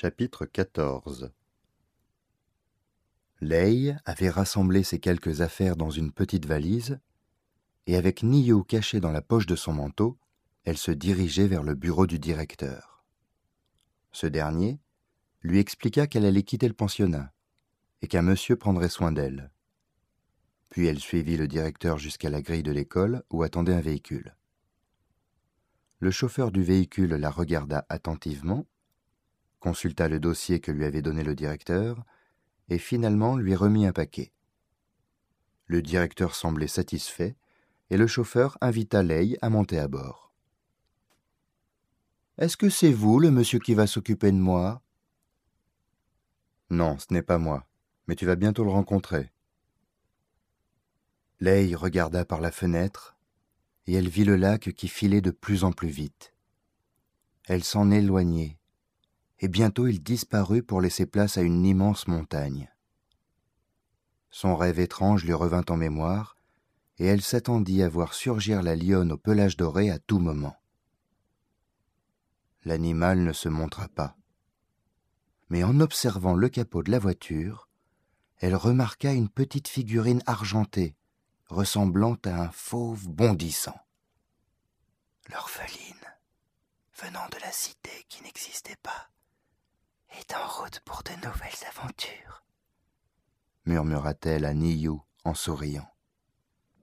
Chapitre 14 Lei avait rassemblé ses quelques affaires dans une petite valise, et avec Nio caché dans la poche de son manteau, elle se dirigeait vers le bureau du directeur. Ce dernier lui expliqua qu'elle allait quitter le pensionnat, et qu'un monsieur prendrait soin d'elle. Puis elle suivit le directeur jusqu'à la grille de l'école où attendait un véhicule. Le chauffeur du véhicule la regarda attentivement consulta le dossier que lui avait donné le directeur, et finalement lui remit un paquet. Le directeur semblait satisfait, et le chauffeur invita Leigh à monter à bord. Est-ce que c'est vous, le monsieur qui va s'occuper de moi Non, ce n'est pas moi, mais tu vas bientôt le rencontrer. Leigh regarda par la fenêtre, et elle vit le lac qui filait de plus en plus vite. Elle s'en éloignait, et bientôt il disparut pour laisser place à une immense montagne. Son rêve étrange lui revint en mémoire, et elle s'attendit à voir surgir la lionne au pelage doré à tout moment. L'animal ne se montra pas. Mais en observant le capot de la voiture, elle remarqua une petite figurine argentée, ressemblant à un fauve bondissant. L'orpheline, venant de la cité qui n'existait pas, est en route pour de nouvelles aventures, murmura-t-elle à Niyu en souriant.